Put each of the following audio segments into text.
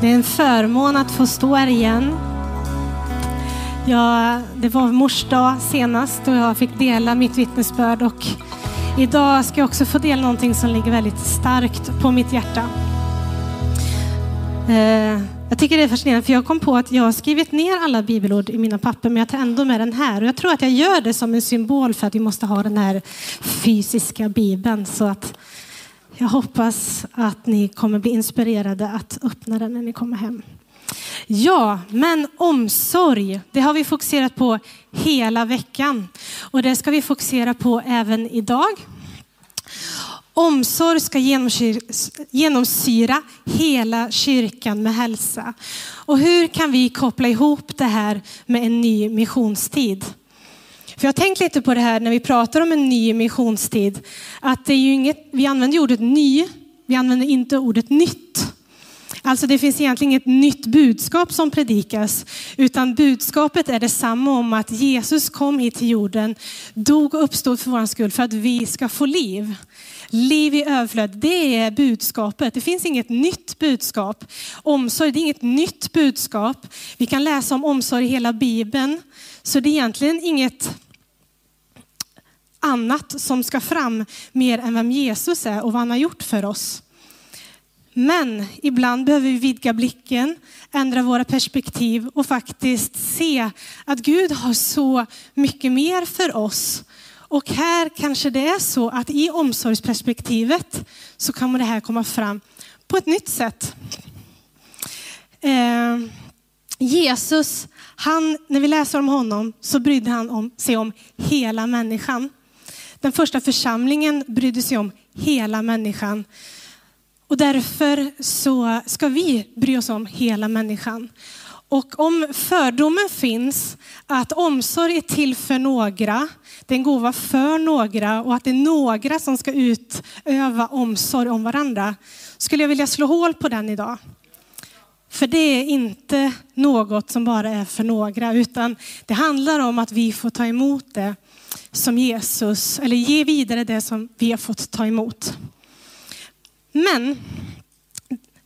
Det är en förmån att få stå här igen. Ja, det var mors dag senast och jag fick dela mitt vittnesbörd och idag ska jag också få dela någonting som ligger väldigt starkt på mitt hjärta. Eh, jag tycker det är fascinerande för jag kom på att jag har skrivit ner alla bibelord i mina papper men jag tar ändå med den här och jag tror att jag gör det som en symbol för att vi måste ha den här fysiska bibeln så att jag hoppas att ni kommer bli inspirerade att öppna den när ni kommer hem. Ja, men omsorg, det har vi fokuserat på hela veckan och det ska vi fokusera på även idag. Omsorg ska genomsyra hela kyrkan med hälsa. Och hur kan vi koppla ihop det här med en ny missionstid? För jag har tänkt lite på det här när vi pratar om en ny missionstid. Att det är ju inget, vi använder ordet ny, vi använder inte ordet nytt. Alltså det finns egentligen inget nytt budskap som predikas, utan budskapet är detsamma om att Jesus kom hit till jorden, dog och uppstod för vår skull för att vi ska få liv. Liv i överflöd, det är budskapet. Det finns inget nytt budskap. Omsorg, det är inget nytt budskap. Vi kan läsa om omsorg i hela Bibeln, så det är egentligen inget annat som ska fram mer än vem Jesus är och vad han har gjort för oss. Men ibland behöver vi vidga blicken, ändra våra perspektiv och faktiskt se att Gud har så mycket mer för oss. Och här kanske det är så att i omsorgsperspektivet så kommer det här komma fram på ett nytt sätt. Eh, Jesus, han, när vi läser om honom så brydde han om, sig om hela människan. Den första församlingen brydde sig om hela människan. Och därför så ska vi bry oss om hela människan. Och om fördomen finns att omsorg är till för några, det är en gåva för några och att det är några som ska utöva omsorg om varandra, skulle jag vilja slå hål på den idag. För det är inte något som bara är för några, utan det handlar om att vi får ta emot det som Jesus, eller ge vidare det som vi har fått ta emot. Men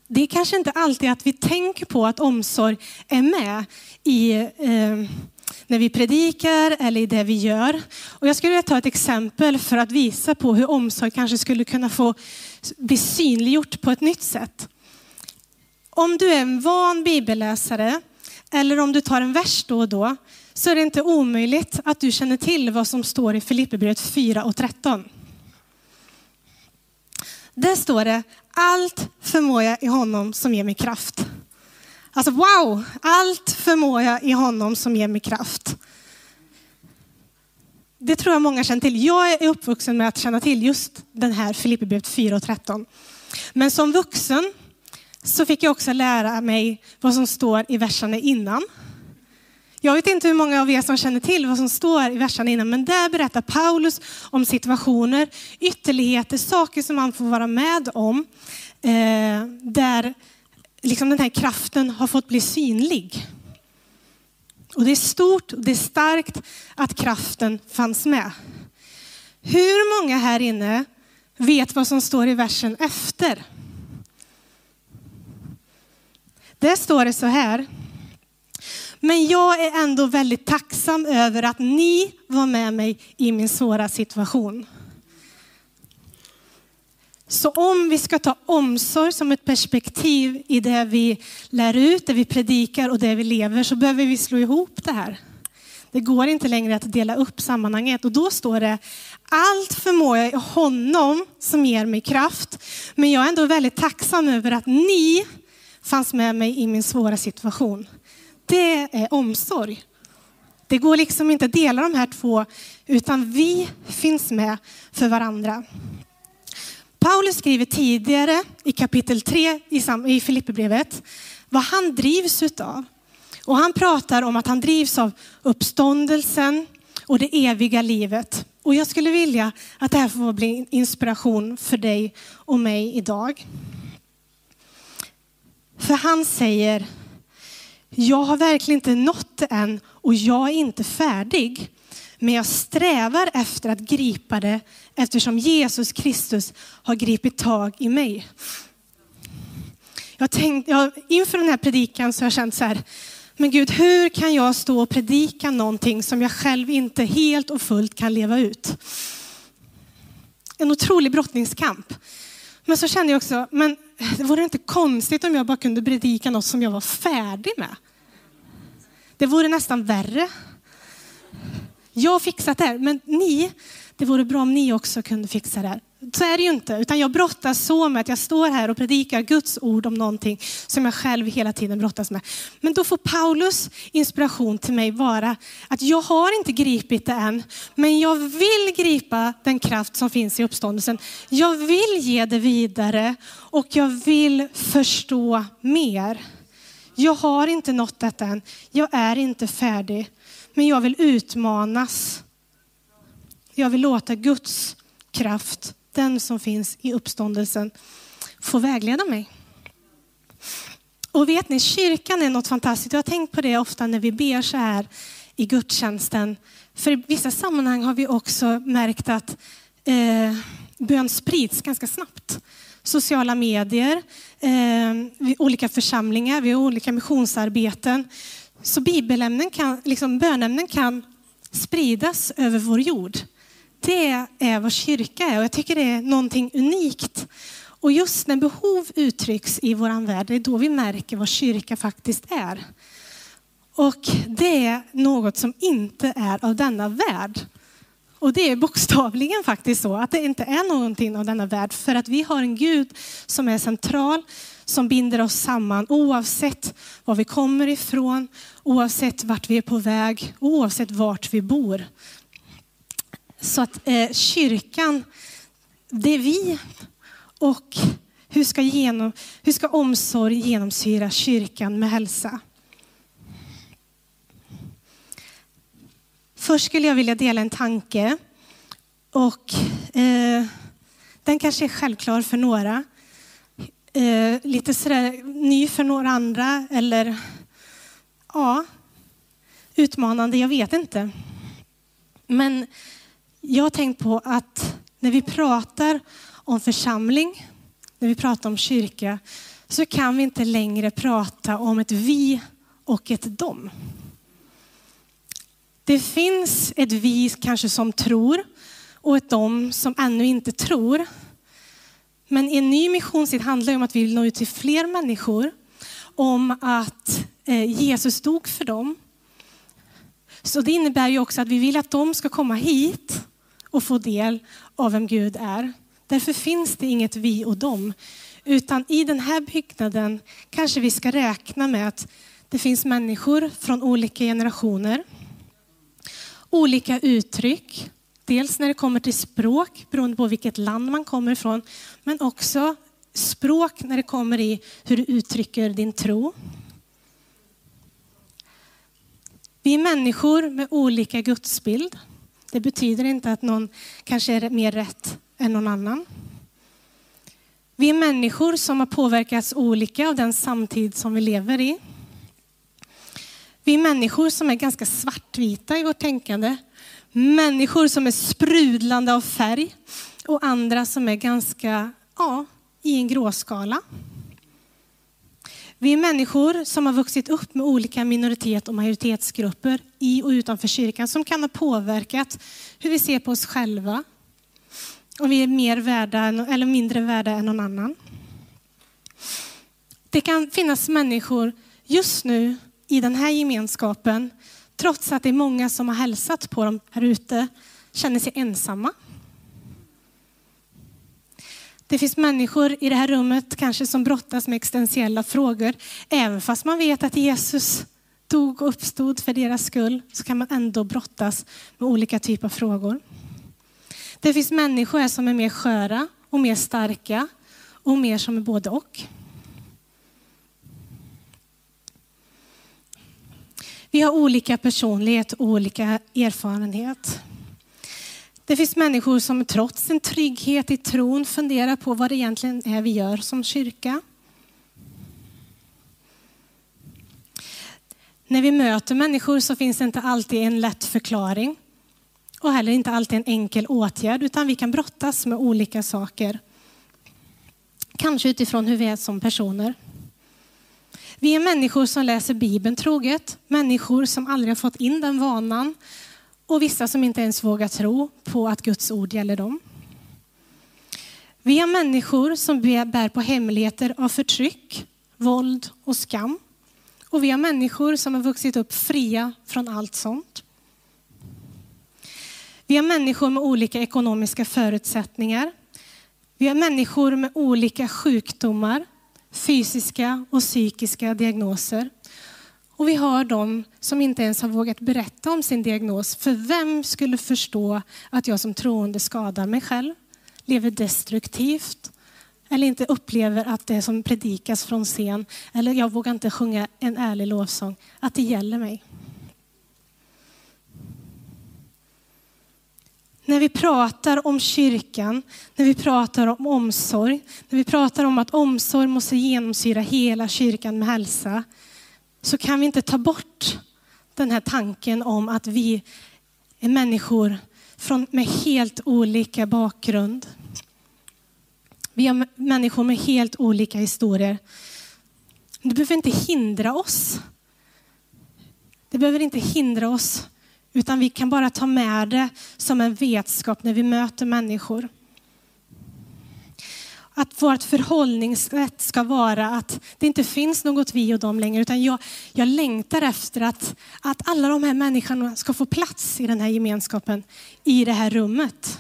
det är kanske inte alltid att vi tänker på att omsorg är med i eh, när vi predikar eller i det vi gör. Och jag skulle vilja ta ett exempel för att visa på hur omsorg kanske skulle kunna få bli synliggjort på ett nytt sätt. Om du är en van bibelläsare eller om du tar en vers då och då så är det inte omöjligt att du känner till vad som står i Filipperbrevet 4 och 13. Där står det, allt förmår jag i honom som ger mig kraft. Alltså wow, allt förmår jag i honom som ger mig kraft. Det tror jag många känner till. Jag är uppvuxen med att känna till just den här Filipperbrevet 4 och 13. Men som vuxen så fick jag också lära mig vad som står i verserna innan. Jag vet inte hur många av er som känner till vad som står i verserna innan, men där berättar Paulus om situationer, ytterligheter, saker som han får vara med om, eh, där liksom den här kraften har fått bli synlig. Och det är stort och det är starkt att kraften fanns med. Hur många här inne vet vad som står i versen efter? Där står det så här. Men jag är ändå väldigt tacksam över att ni var med mig i min svåra situation. Så om vi ska ta omsorg som ett perspektiv i det vi lär ut, det vi predikar och det vi lever så behöver vi slå ihop det här. Det går inte längre att dela upp sammanhanget och då står det allt förmår jag i honom som ger mig kraft. Men jag är ändå väldigt tacksam över att ni fanns med mig i min svåra situation. Det är omsorg. Det går liksom inte att dela de här två, utan vi finns med för varandra. Paulus skriver tidigare i kapitel 3 i Filipperbrevet vad han drivs utav. Och han pratar om att han drivs av uppståndelsen och det eviga livet. Och jag skulle vilja att det här får bli inspiration för dig och mig idag. För han säger jag har verkligen inte nått det än och jag är inte färdig. Men jag strävar efter att gripa det eftersom Jesus Kristus har gripit tag i mig. Jag tänkt, jag, inför den här predikan så har jag känt så här, men Gud, hur kan jag stå och predika någonting som jag själv inte helt och fullt kan leva ut? En otrolig brottningskamp. Men så kände jag också, men det vore inte konstigt om jag bara kunde predika något som jag var färdig med. Det vore nästan värre. Jag har fixat det här, men ni, det vore bra om ni också kunde fixa det här. Så är det ju inte, utan jag brottas så med att jag står här och predikar Guds ord om någonting som jag själv hela tiden brottas med. Men då får Paulus inspiration till mig vara att jag har inte gripit det än, men jag vill gripa den kraft som finns i uppståndelsen. Jag vill ge det vidare och jag vill förstå mer. Jag har inte nått detta än, jag är inte färdig, men jag vill utmanas. Jag vill låta Guds kraft den som finns i uppståndelsen får vägleda mig. Och vet ni, kyrkan är något fantastiskt. Jag har tänkt på det ofta när vi ber så här i gudstjänsten. För i vissa sammanhang har vi också märkt att eh, bön sprids ganska snabbt. Sociala medier, eh, olika församlingar, vi har olika missionsarbeten. Så bibelämnen kan, liksom bönämnen kan spridas över vår jord. Det är vad kyrka är och jag tycker det är någonting unikt. Och just när behov uttrycks i vår värld, det är då vi märker vad kyrka faktiskt är. Och det är något som inte är av denna värld. Och det är bokstavligen faktiskt så att det inte är någonting av denna värld för att vi har en Gud som är central, som binder oss samman oavsett var vi kommer ifrån, oavsett vart vi är på väg, oavsett vart vi bor. Så att eh, kyrkan, det är vi. Och hur ska, genom, hur ska omsorg genomsyra kyrkan med hälsa? Först skulle jag vilja dela en tanke. Och eh, den kanske är självklar för några. Eh, lite sådär ny för några andra. Eller ja, utmanande, jag vet inte. Men jag har tänkt på att när vi pratar om församling, när vi pratar om kyrka, så kan vi inte längre prata om ett vi och ett dom. Det finns ett vi kanske som tror och ett dom som ännu inte tror. Men en ny missionstid handlar om att vi vill nå ut till fler människor, om att eh, Jesus dog för dem. Så det innebär ju också att vi vill att de ska komma hit och få del av vem Gud är. Därför finns det inget vi och dem. Utan i den här byggnaden kanske vi ska räkna med att det finns människor från olika generationer. Olika uttryck. Dels när det kommer till språk, beroende på vilket land man kommer ifrån. Men också språk när det kommer i hur du uttrycker din tro. Vi är människor med olika gudsbild. Det betyder inte att någon kanske är mer rätt än någon annan. Vi är människor som har påverkats olika av den samtid som vi lever i. Vi är människor som är ganska svartvita i vårt tänkande. Människor som är sprudlande av färg och andra som är ganska, ja, i en gråskala. Vi är människor som har vuxit upp med olika minoritet och majoritetsgrupper i och utanför kyrkan som kan ha påverkat hur vi ser på oss själva. Och vi är mer värda eller mindre värda än någon annan. Det kan finnas människor just nu i den här gemenskapen, trots att det är många som har hälsat på dem här ute, känner sig ensamma. Det finns människor i det här rummet kanske som brottas med existentiella frågor. Även fast man vet att Jesus dog och uppstod för deras skull så kan man ändå brottas med olika typer av frågor. Det finns människor som är mer sköra och mer starka och mer som är både och. Vi har olika personlighet och olika erfarenhet. Det finns människor som trots en trygghet i tron funderar på vad det egentligen är vi gör som kyrka. När vi möter människor så finns det inte alltid en lätt förklaring och heller inte alltid en enkel åtgärd, utan vi kan brottas med olika saker. Kanske utifrån hur vi är som personer. Vi är människor som läser Bibeln troget, människor som aldrig har fått in den vanan och vissa som inte ens vågar tro på att Guds ord gäller dem. Vi är människor som bär på hemligheter av förtryck, våld och skam. Och vi är människor som har vuxit upp fria från allt sånt. Vi är människor med olika ekonomiska förutsättningar. Vi är människor med olika sjukdomar, fysiska och psykiska diagnoser. Och vi har de som inte ens har vågat berätta om sin diagnos. För vem skulle förstå att jag som troende skadar mig själv, lever destruktivt eller inte upplever att det som predikas från scen, eller jag vågar inte sjunga en ärlig lovsång, att det gäller mig. När vi pratar om kyrkan, när vi pratar om omsorg, när vi pratar om att omsorg måste genomsyra hela kyrkan med hälsa, så kan vi inte ta bort den här tanken om att vi är människor från, med helt olika bakgrund. Vi är människor med helt olika historier. Det behöver inte hindra oss. Det behöver inte hindra oss, utan vi kan bara ta med det som en vetskap när vi möter människor. Att vårt förhållningssätt ska vara att det inte finns något vi och dem längre, utan jag, jag längtar efter att, att alla de här människorna ska få plats i den här gemenskapen, i det här rummet.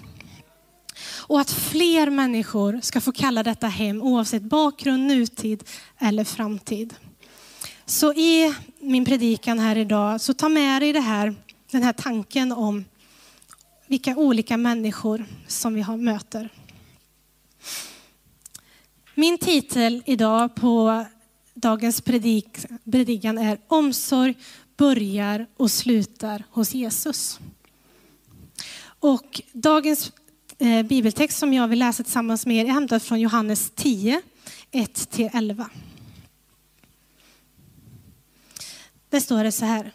Och att fler människor ska få kalla detta hem oavsett bakgrund, nutid eller framtid. Så i min predikan här idag, så ta med dig det här, den här tanken om vilka olika människor som vi har möter. Min titel idag på dagens predik, predikan är Omsorg börjar och slutar hos Jesus. Och dagens eh, bibeltext som jag vill läsa tillsammans med er är hämtad från Johannes 10, 1-11. Där står det så här.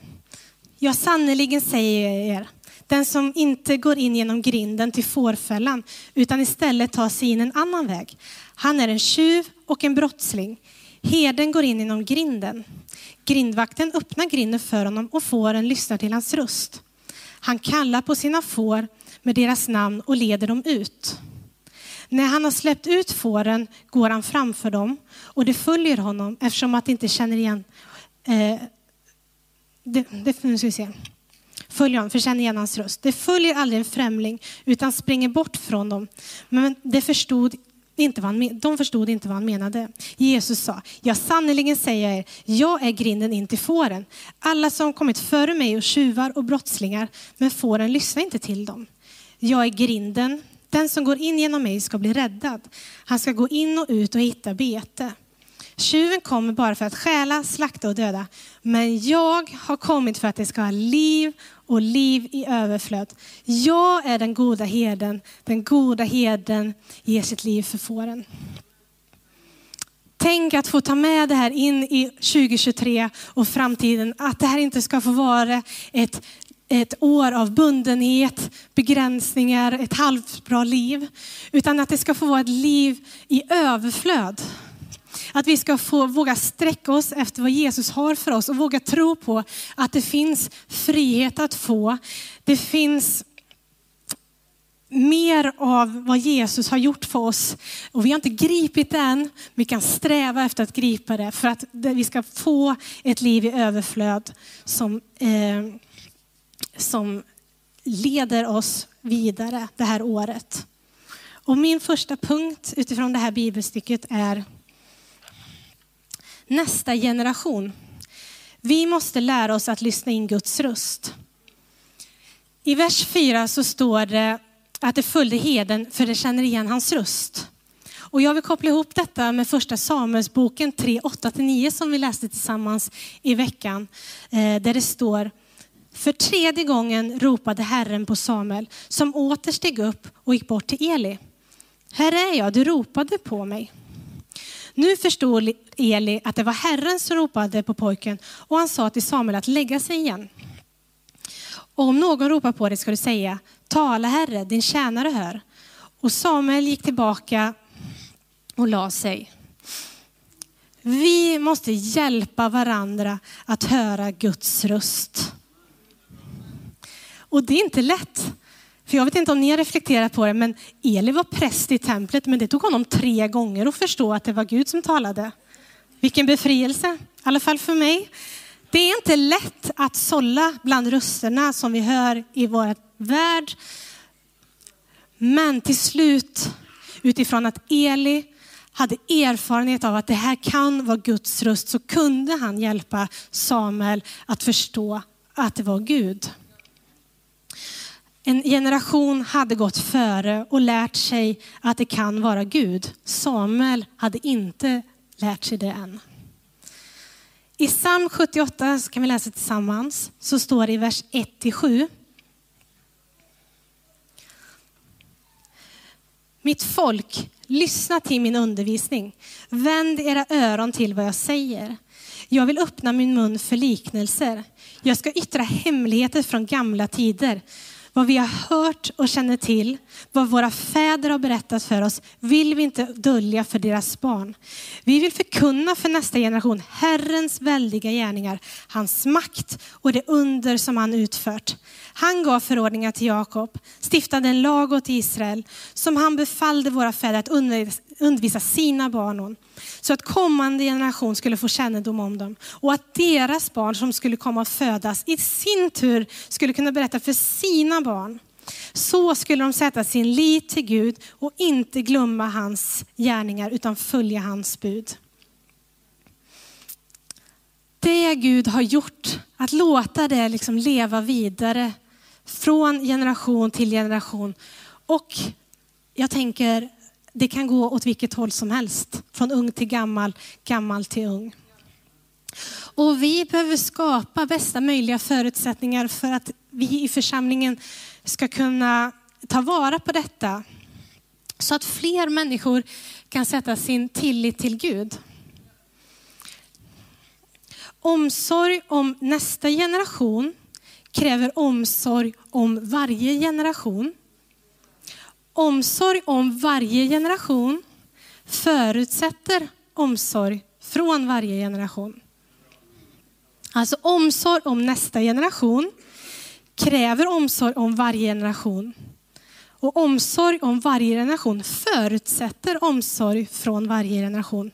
Jag sannerligen säger er, den som inte går in genom grinden till fårfällan utan istället tar sig in en annan väg. Han är en tjuv och en brottsling. Heden går in genom grinden. Grindvakten öppnar grinden för honom och fåren lyssnar till hans röst. Han kallar på sina får med deras namn och leder dem ut. När han har släppt ut fåren går han framför dem och det följer honom eftersom att de inte känner igen eh, det, det, nu ska vi se. Följer honom, för känner igen hans röst. Det följer aldrig en främling utan springer bort från dem. Men det förstod inte vad han, de förstod inte vad han menade. Jesus sa, jag sannerligen säger er, jag är grinden in till fåren. Alla som kommit före mig och tjuvar och brottslingar, men fåren lyssnar inte till dem. Jag är grinden. Den som går in genom mig ska bli räddad. Han ska gå in och ut och hitta bete. Tjuven kommer bara för att stjäla, slakta och döda. Men jag har kommit för att det ska ha liv och liv i överflöd. Jag är den goda herden. Den goda herden ger sitt liv för fåren. Tänk att få ta med det här in i 2023 och framtiden. Att det här inte ska få vara ett ett år av bundenhet, begränsningar, ett halvt bra liv. Utan att det ska få vara ett liv i överflöd. Att vi ska få våga sträcka oss efter vad Jesus har för oss och våga tro på att det finns frihet att få. Det finns mer av vad Jesus har gjort för oss. Och vi har inte gripit det än, vi kan sträva efter att gripa det för att vi ska få ett liv i överflöd som eh, som leder oss vidare det här året. Och min första punkt utifrån det här bibelstycket är nästa generation. Vi måste lära oss att lyssna in Guds röst. I vers 4 så står det att det följde heden för det känner igen hans röst. Och jag vill koppla ihop detta med första Samuelsboken 3, 8-9 som vi läste tillsammans i veckan. Eh, där det står för tredje gången ropade Herren på Samuel som åter steg upp och gick bort till Eli. Här är jag, du ropade på mig. Nu förstod Eli att det var Herren som ropade på pojken och han sa till Samuel att lägga sig igen. Och om någon ropar på dig ska du säga, tala Herre, din tjänare hör. Och Samuel gick tillbaka och la sig. Vi måste hjälpa varandra att höra Guds röst. Och det är inte lätt. För jag vet inte om ni har reflekterat på det, men Eli var präst i templet, men det tog honom tre gånger att förstå att det var Gud som talade. Vilken befrielse, i alla fall för mig. Det är inte lätt att sålla bland rösterna som vi hör i vår värld. Men till slut, utifrån att Eli hade erfarenhet av att det här kan vara Guds röst, så kunde han hjälpa Samuel att förstå att det var Gud. En generation hade gått före och lärt sig att det kan vara Gud. Samuel hade inte lärt sig det än. I psalm 78, så kan vi läsa tillsammans, så står det i vers 1-7. Mitt folk, lyssna till min undervisning. Vänd era öron till vad jag säger. Jag vill öppna min mun för liknelser. Jag ska yttra hemligheter från gamla tider vad vi har hört och känner till, vad våra fäder har berättat för oss, vill vi inte dölja för deras barn. Vi vill förkunna för nästa generation Herrens väldiga gärningar, hans makt och det under som han utfört. Han gav förordningar till Jakob, stiftade en lag åt Israel, som han befallde våra fäder att undervisa sina barn om så att kommande generation skulle få kännedom om dem och att deras barn som skulle komma att födas i sin tur skulle kunna berätta för sina barn. Så skulle de sätta sin lit till Gud och inte glömma hans gärningar utan följa hans bud. Det Gud har gjort, att låta det liksom leva vidare från generation till generation. Och jag tänker det kan gå åt vilket håll som helst. Från ung till gammal, gammal till ung. Och vi behöver skapa bästa möjliga förutsättningar för att vi i församlingen ska kunna ta vara på detta. Så att fler människor kan sätta sin tillit till Gud. Omsorg om nästa generation kräver omsorg om varje generation. Omsorg om varje generation förutsätter omsorg från varje generation. Alltså omsorg om nästa generation kräver omsorg om varje generation. Och omsorg om varje generation förutsätter omsorg från varje generation.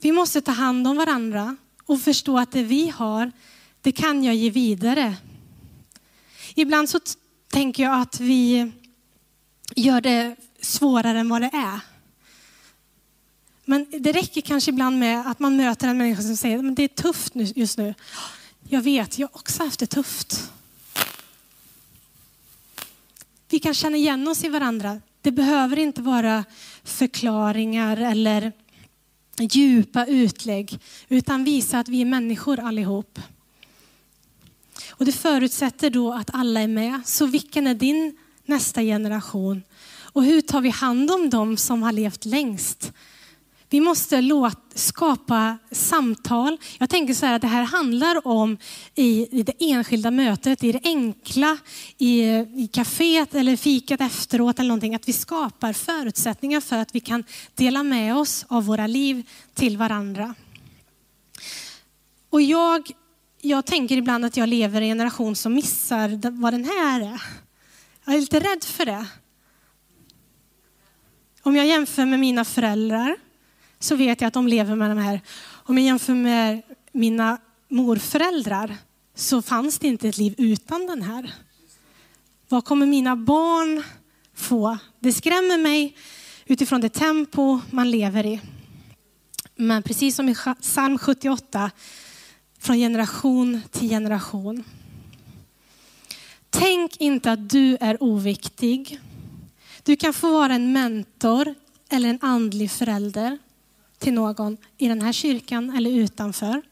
Vi måste ta hand om varandra och förstå att det vi har, det kan jag ge vidare. Ibland så tänker jag att vi gör det svårare än vad det är. Men det räcker kanske ibland med att man möter en människa som säger att det är tufft just nu. Jag vet, jag har också haft det tufft. Vi kan känna igen oss i varandra. Det behöver inte vara förklaringar eller djupa utlägg, utan visa att vi är människor allihop. Och det förutsätter då att alla är med. Så vilken är din nästa generation? Och hur tar vi hand om dem som har levt längst? Vi måste låta, skapa samtal. Jag tänker så här att det här handlar om i, i det enskilda mötet, i det enkla, i, i kaféet eller fikat efteråt eller någonting. Att vi skapar förutsättningar för att vi kan dela med oss av våra liv till varandra. Och jag, jag tänker ibland att jag lever i en generation som missar vad den här är. Jag är lite rädd för det. Om jag jämför med mina föräldrar så vet jag att de lever med de här. Om jag jämför med mina morföräldrar så fanns det inte ett liv utan den här. Vad kommer mina barn få? Det skrämmer mig utifrån det tempo man lever i. Men precis som i psalm 78, från generation till generation. Tänk inte att du är oviktig. Du kan få vara en mentor eller en andlig förälder till någon i den här kyrkan eller utanför.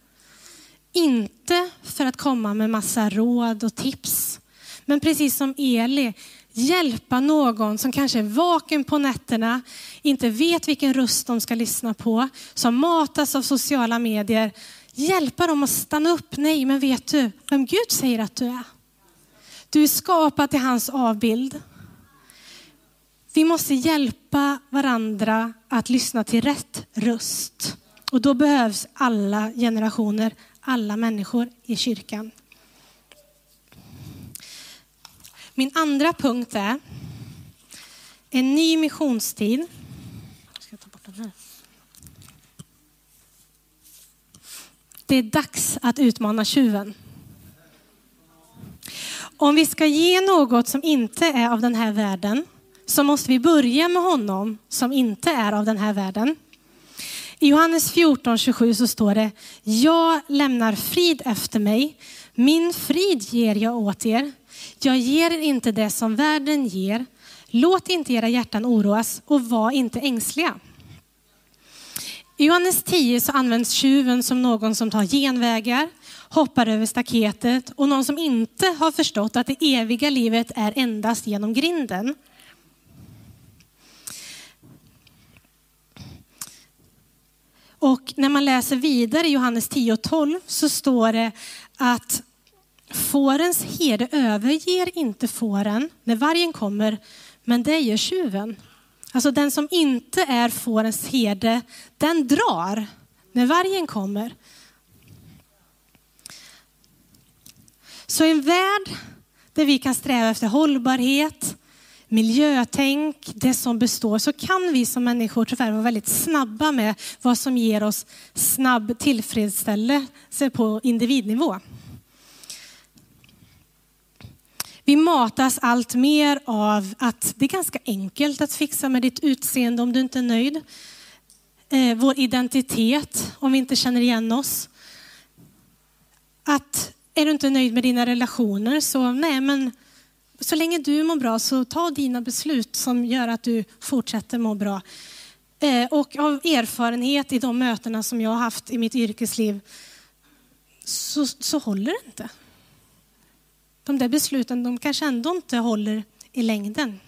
Inte för att komma med massa råd och tips, men precis som Eli, hjälpa någon som kanske är vaken på nätterna, inte vet vilken röst de ska lyssna på, som matas av sociala medier. Hjälpa dem att stanna upp. Nej, men vet du vem Gud säger att du är? Du är skapad till hans avbild. Vi måste hjälpa varandra att lyssna till rätt röst. Och då behövs alla generationer, alla människor i kyrkan. Min andra punkt är en ny missionstid. Det är dags att utmana tjuven. Om vi ska ge något som inte är av den här världen så måste vi börja med honom som inte är av den här världen. I Johannes 14, 27 så står det, jag lämnar frid efter mig, min frid ger jag åt er. Jag ger er inte det som världen ger. Låt inte era hjärtan oroas och var inte ängsliga. I Johannes 10 så används tjuven som någon som tar genvägar, hoppar över staketet och någon som inte har förstått att det eviga livet är endast genom grinden. Och när man läser vidare i Johannes 10 och 12 så står det att fårens herde överger inte fåren när vargen kommer, men det gör tjuven. Alltså den som inte är fårens herde, den drar när vargen kommer. Så en värld där vi kan sträva efter hållbarhet, miljötänk, det som består, så kan vi som människor tyvärr vara väldigt snabba med vad som ger oss snabb tillfredsställelse på individnivå. Vi matas allt mer av att det är ganska enkelt att fixa med ditt utseende om du inte är nöjd. Eh, vår identitet om vi inte känner igen oss. Att är du inte nöjd med dina relationer så nej men så länge du mår bra så ta dina beslut som gör att du fortsätter må bra. Eh, och av erfarenhet i de mötena som jag har haft i mitt yrkesliv så, så håller det inte de där besluten de kanske ändå inte håller i längden.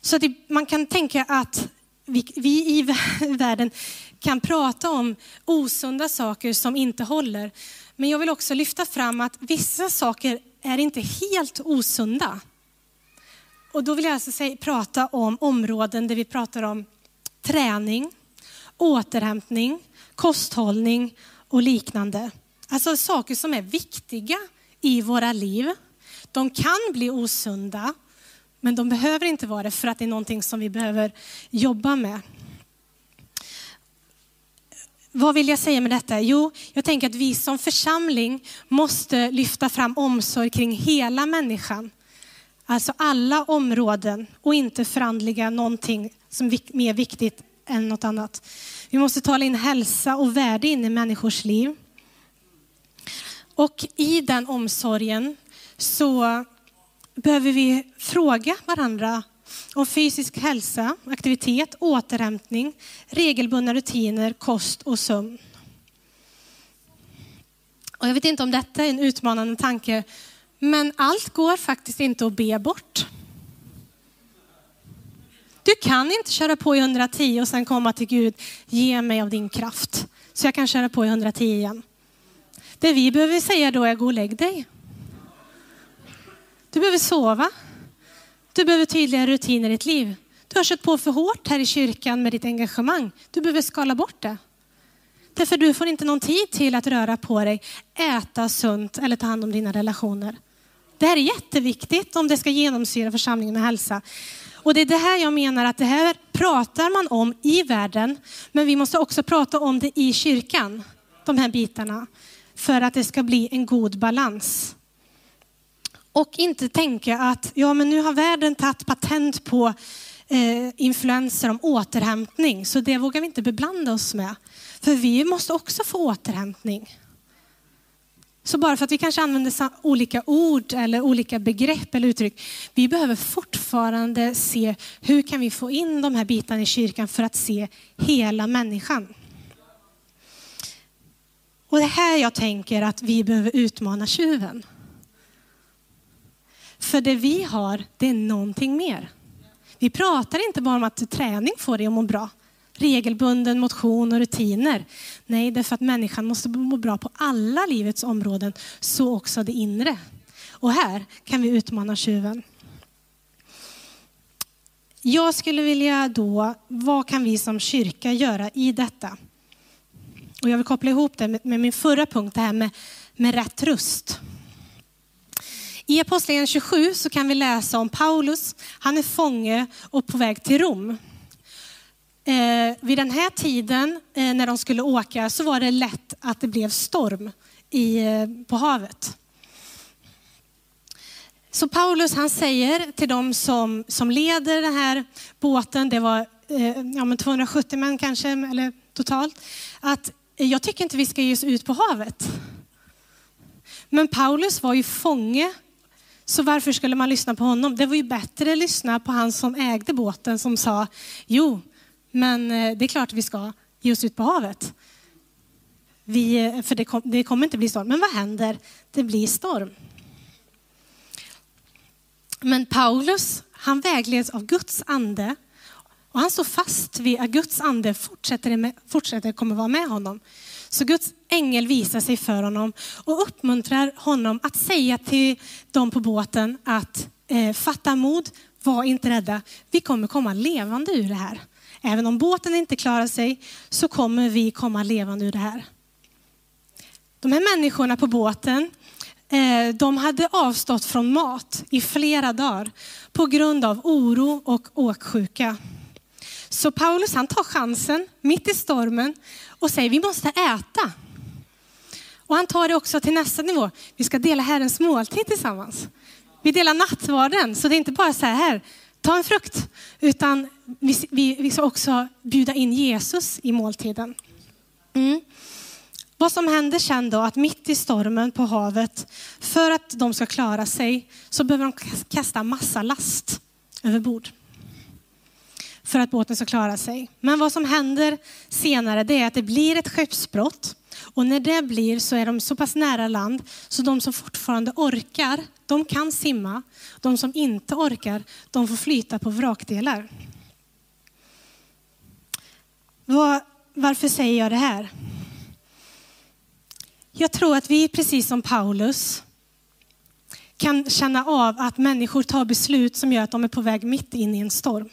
Så man kan tänka att vi, vi i världen kan prata om osunda saker som inte håller. Men jag vill också lyfta fram att vissa saker är inte helt osunda. Och då vill jag alltså säga, prata om områden där vi pratar om träning, återhämtning, kosthållning och liknande. Alltså saker som är viktiga i våra liv. De kan bli osunda, men de behöver inte vara det för att det är någonting som vi behöver jobba med. Vad vill jag säga med detta? Jo, jag tänker att vi som församling måste lyfta fram omsorg kring hela människan. Alltså alla områden och inte förhandliga någonting som är mer viktigt än något annat. Vi måste tala in hälsa och värde in i människors liv. Och i den omsorgen så behöver vi fråga varandra om fysisk hälsa, aktivitet, återhämtning, regelbundna rutiner, kost och sömn. Och jag vet inte om detta är en utmanande tanke, men allt går faktiskt inte att be bort. Du kan inte köra på i 110 och sen komma till Gud, ge mig av din kraft så jag kan köra på i 110 igen. Det vi behöver säga då är gå och lägg dig. Du behöver sova. Du behöver tydliga rutiner i ditt liv. Du har kört på för hårt här i kyrkan med ditt engagemang. Du behöver skala bort det. Därför du får inte någon tid till att röra på dig, äta sunt eller ta hand om dina relationer. Det här är jätteviktigt om det ska genomsyra församlingen med hälsa. Och det är det här jag menar att det här pratar man om i världen, men vi måste också prata om det i kyrkan. De här bitarna för att det ska bli en god balans. Och inte tänka att ja, men nu har världen tagit patent på eh, influenser om återhämtning, så det vågar vi inte beblanda oss med. För vi måste också få återhämtning. Så bara för att vi kanske använder olika ord eller olika begrepp eller uttryck, vi behöver fortfarande se hur kan vi få in de här bitarna i kyrkan för att se hela människan. Och det här jag tänker att vi behöver utmana tjuven. För det vi har, det är någonting mer. Vi pratar inte bara om att träning får dig att må bra. Regelbunden motion och rutiner. Nej, det är för att människan måste må bra på alla livets områden, så också det inre. Och här kan vi utmana tjuven. jag skulle vilja då, vad kan vi som kyrka göra i detta? Och jag vill koppla ihop det med, med min förra punkt, det här med, med rätt röst. I Apostlagärningarna 27 så kan vi läsa om Paulus. Han är fånge och på väg till Rom. Eh, vid den här tiden eh, när de skulle åka så var det lätt att det blev storm i, eh, på havet. Så Paulus han säger till de som, som leder den här båten, det var eh, ja, men 270 män kanske, eller totalt, att eh, jag tycker inte vi ska ge oss ut på havet. Men Paulus var ju fånge, så varför skulle man lyssna på honom? Det var ju bättre att lyssna på han som ägde båten som sa, jo, men eh, det är klart vi ska ge oss ut på havet. Vi, eh, för det, kom, det kommer inte bli storm. Men vad händer? Det blir storm. Men Paulus, han vägleds av Guds ande och han står fast vid att Guds ande fortsätter, med, fortsätter kommer vara med honom. Så Guds ängel visar sig för honom och uppmuntrar honom att säga till dem på båten att eh, fatta mod, var inte rädda. Vi kommer komma levande ur det här. Även om båten inte klarar sig så kommer vi komma levande ur det här. De här människorna på båten, eh, de hade avstått från mat i flera dagar på grund av oro och åksjuka. Så Paulus han tar chansen mitt i stormen och säger vi måste äta. Och han tar det också till nästa nivå. Vi ska dela Herrens måltid tillsammans. Vi delar nattvarden, så det är inte bara så här, ta en frukt, utan vi, vi, vi ska också bjuda in Jesus i måltiden. Mm. Vad som händer sen då, att mitt i stormen på havet, för att de ska klara sig, så behöver de kasta massa last över bord. För att båten ska klara sig. Men vad som händer senare, det är att det blir ett skeppsbrott. Och när det blir så är de så pass nära land, så de som fortfarande orkar, de kan simma. De som inte orkar, de får flyta på vrakdelar. Varför säger jag det här? Jag tror att vi, precis som Paulus, kan känna av att människor tar beslut som gör att de är på väg mitt in i en storm.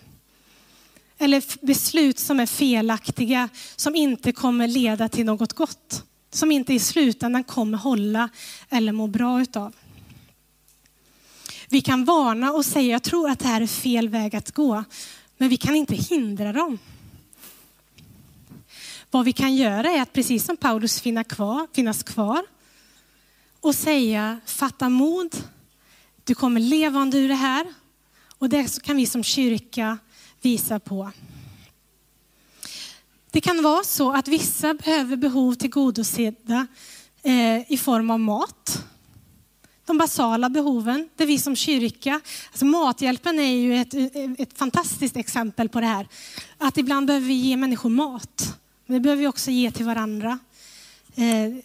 Eller beslut som är felaktiga, som inte kommer leda till något gott. Som inte i slutändan kommer hålla eller må bra utav. Vi kan varna och säga, jag tror att det här är fel väg att gå. Men vi kan inte hindra dem. Vad vi kan göra är att precis som Paulus finna kvar, finnas kvar och säga fatta mod. Du kommer levande ur det här. Och det kan vi som kyrka visa på. Det kan vara så att vissa behöver behov tillgodosedda eh, i form av mat. De basala behoven, det vi som kyrka, alltså Mathjälpen är ju ett, ett fantastiskt exempel på det här. Att ibland behöver vi ge människor mat. Men det behöver vi också ge till varandra. Eh,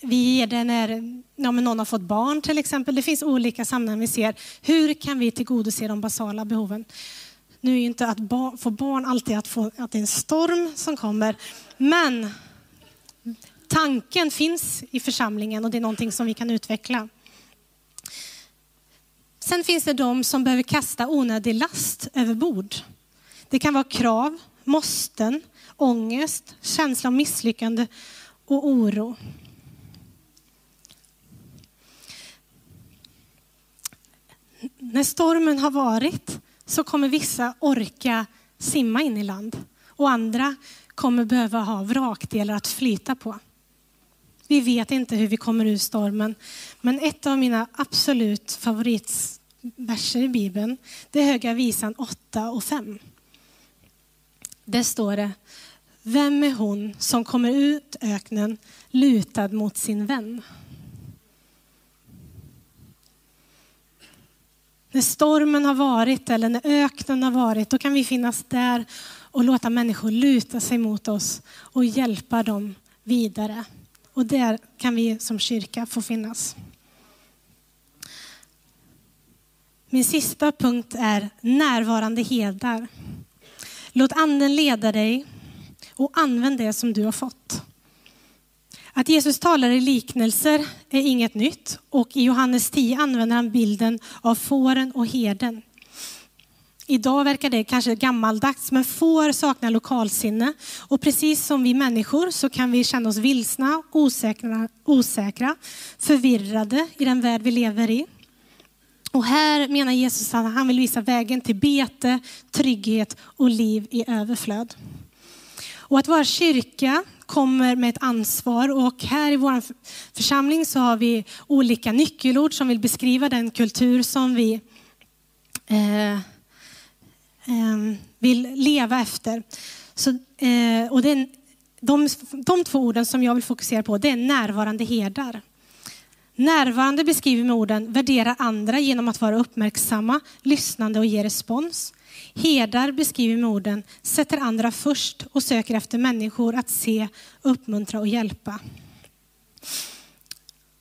vi ger det när ja, någon har fått barn till exempel. Det finns olika sammanhang vi ser. Hur kan vi tillgodose de basala behoven? Nu är ju inte att ba få barn alltid att, få, att det är en storm som kommer. Men tanken finns i församlingen och det är någonting som vi kan utveckla. Sen finns det de som behöver kasta onödig last över bord. Det kan vara krav, måsten, ångest, känsla av misslyckande och oro. När stormen har varit så kommer vissa orka simma in i land och andra kommer behöva ha vrakdelar att flyta på. Vi vet inte hur vi kommer ur stormen, men ett av mina absolut favoritverser i Bibeln, det är Höga visan 8 och 5. Där står det, vem är hon som kommer ut öknen lutad mot sin vän? När stormen har varit eller när öknen har varit, då kan vi finnas där och låta människor luta sig mot oss och hjälpa dem vidare. Och där kan vi som kyrka få finnas. Min sista punkt är närvarande herdar. Låt anden leda dig och använd det som du har fått. Att Jesus talar i liknelser är inget nytt och i Johannes 10 använder han bilden av fåren och herden. Idag verkar det kanske gammaldags, men får saknar lokalsinne. Och precis som vi människor så kan vi känna oss vilsna, osäkra, osäkra förvirrade i den värld vi lever i. Och här menar Jesus att han vill visa vägen till bete, trygghet och liv i överflöd. Och att vara kyrka kommer med ett ansvar och här i vår församling så har vi olika nyckelord som vill beskriva den kultur som vi eh, eh, vill leva efter. Så, eh, och det är, de, de två orden som jag vill fokusera på det är närvarande herdar. Närvarande beskriver med orden värdera andra genom att vara uppmärksamma, lyssnande och ge respons. Herdar beskriver med orden sätter andra först och söker efter människor att se, uppmuntra och hjälpa.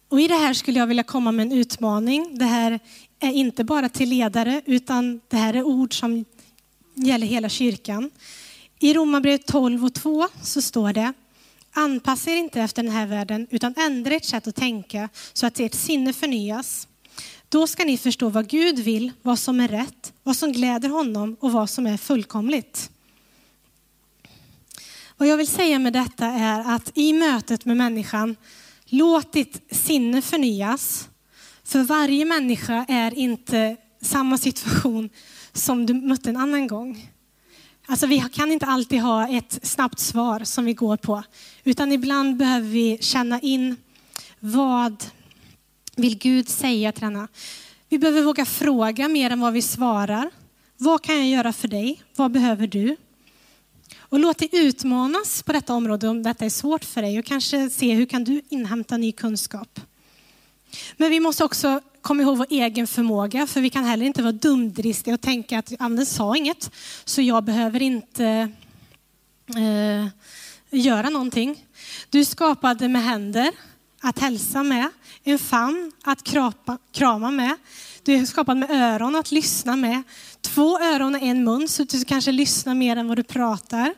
Och I det här skulle jag vilja komma med en utmaning. Det här är inte bara till ledare utan det här är ord som gäller hela kyrkan. I Romarbrevet 12 och 2 så står det Anpassa er inte efter den här världen utan ändra ert sätt att tänka så att ert sinne förnyas. Då ska ni förstå vad Gud vill, vad som är rätt, vad som gläder honom och vad som är fullkomligt. Vad jag vill säga med detta är att i mötet med människan, låt ditt sinne förnyas. För varje människa är inte samma situation som du mötte en annan gång. Alltså vi kan inte alltid ha ett snabbt svar som vi går på, utan ibland behöver vi känna in vad vill Gud säga till denna? Vi behöver våga fråga mer än vad vi svarar. Vad kan jag göra för dig? Vad behöver du? Och låt dig utmanas på detta område om detta är svårt för dig och kanske se hur kan du inhämta ny kunskap. Men vi måste också Kom ihåg vår egen förmåga, för vi kan heller inte vara dumdristiga och tänka att Anders sa inget, så jag behöver inte eh, göra någonting. Du skapade med händer att hälsa med, en famn att krapa, krama med. Du är skapad med öron att lyssna med. Två öron och en mun så du kanske lyssnar mer än vad du pratar.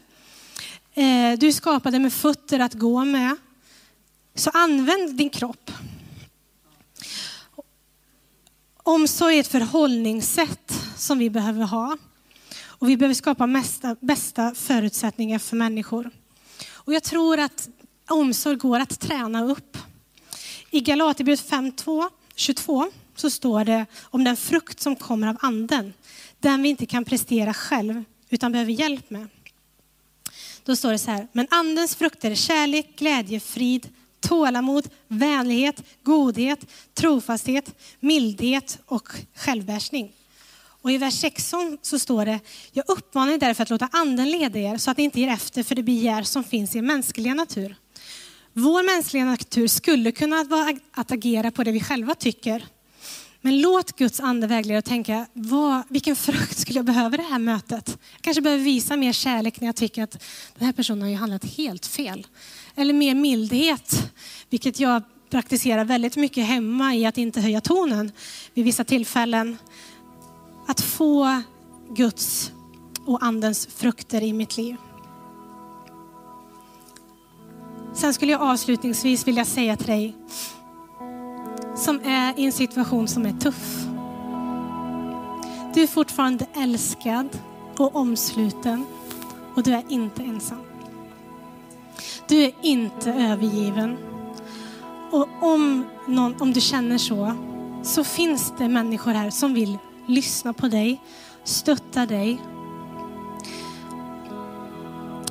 Eh, du är skapad med fötter att gå med. Så använd din kropp. Omsorg är ett förhållningssätt som vi behöver ha. Och vi behöver skapa mesta, bästa förutsättningar för människor. Och jag tror att omsorg går att träna upp. I Galaterbrevet 5.2, 22 så står det om den frukt som kommer av anden. Den vi inte kan prestera själv utan behöver hjälp med. Då står det så här, men andens frukter är kärlek, glädje, frid, tålamod, vänlighet, godhet, trofasthet, mildhet och självbehärskning. Och i vers 16 så står det, jag uppmanar er därför att låta anden leda er så att ni inte ger efter för det begär som finns i er mänskliga natur. Vår mänskliga natur skulle kunna vara att agera på det vi själva tycker. Men låt Guds ande vägleda och tänka, vad, vilken frukt skulle jag behöva i det här mötet? Jag kanske behöver visa mer kärlek när jag tycker att den här personen har ju handlat helt fel. Eller mer mildhet, vilket jag praktiserar väldigt mycket hemma i att inte höja tonen vid vissa tillfällen. Att få Guds och andens frukter i mitt liv. Sen skulle jag avslutningsvis vilja säga till dig som är i en situation som är tuff. Du är fortfarande älskad och omsluten och du är inte ensam. Du är inte övergiven. Och om, någon, om du känner så, så finns det människor här som vill lyssna på dig, stötta dig.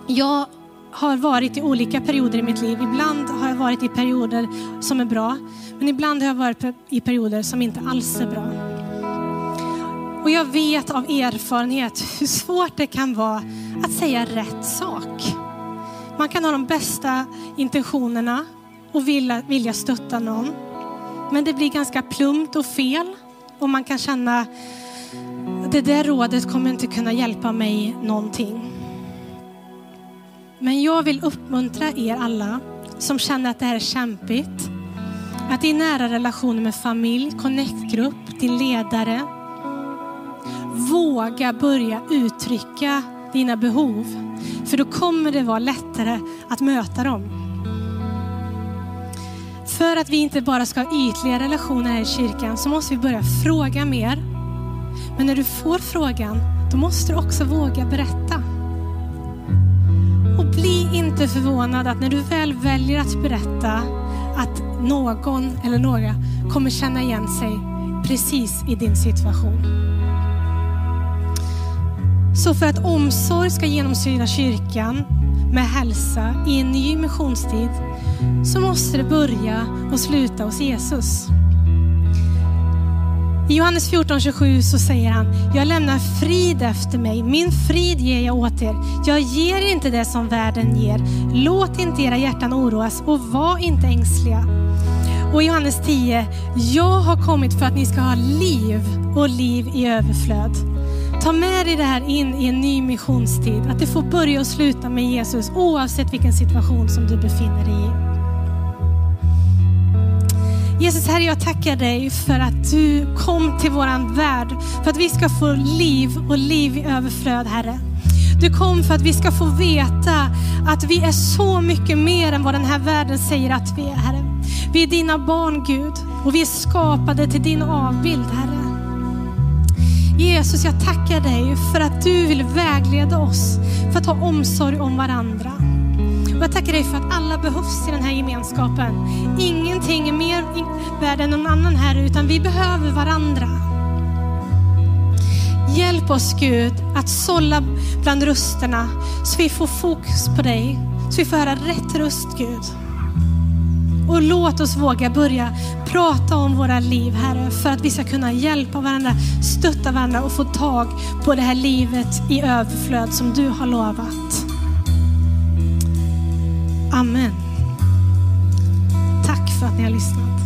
Jag har varit i olika perioder i mitt liv. Ibland har jag varit i perioder som är bra, men ibland har jag varit i perioder som inte alls är bra. Och jag vet av erfarenhet hur svårt det kan vara att säga rätt sak. Man kan ha de bästa intentionerna och vilja, vilja stötta någon. Men det blir ganska plumpt och fel och man kan känna att det där rådet kommer inte kunna hjälpa mig någonting. Men jag vill uppmuntra er alla som känner att det här är kämpigt. Att i nära relationer med familj, connectgrupp, din ledare. Våga börja uttrycka dina behov. För då kommer det vara lättare att möta dem. För att vi inte bara ska ha ytliga relationer här i kyrkan så måste vi börja fråga mer. Men när du får frågan, då måste du också våga berätta. Och bli inte förvånad att när du väl väljer att berätta att någon eller några kommer känna igen sig precis i din situation. Så för att omsorg ska genomsyra kyrkan med hälsa i en ny missionstid så måste det börja och sluta hos Jesus. I Johannes 14.27 så säger han, jag lämnar frid efter mig, min frid ger jag åt er. Jag ger inte det som världen ger. Låt inte era hjärtan oroas och var inte ängsliga. Och i Johannes 10, jag har kommit för att ni ska ha liv och liv i överflöd. Ta med dig det här in i en ny missionstid, att det får börja och sluta med Jesus oavsett vilken situation som du befinner dig i. Jesus Herre, jag tackar dig för att du kom till våran värld, för att vi ska få liv och liv i överflöd Herre. Du kom för att vi ska få veta att vi är så mycket mer än vad den här världen säger att vi är Herre. Vi är dina barn Gud och vi är skapade till din avbild Herre. Jesus, jag tackar dig för att du vill vägleda oss för att ha omsorg om varandra. Och jag tackar dig för att alla behövs i den här gemenskapen. Ingenting är mer värd än någon annan här, utan vi behöver varandra. Hjälp oss Gud att sålla bland rösterna så vi får fokus på dig, så vi får höra rätt röst Gud. Och låt oss våga börja prata om våra liv, Herre, för att vi ska kunna hjälpa varandra, stötta varandra och få tag på det här livet i överflöd som du har lovat. Amen. Tack för att ni har lyssnat.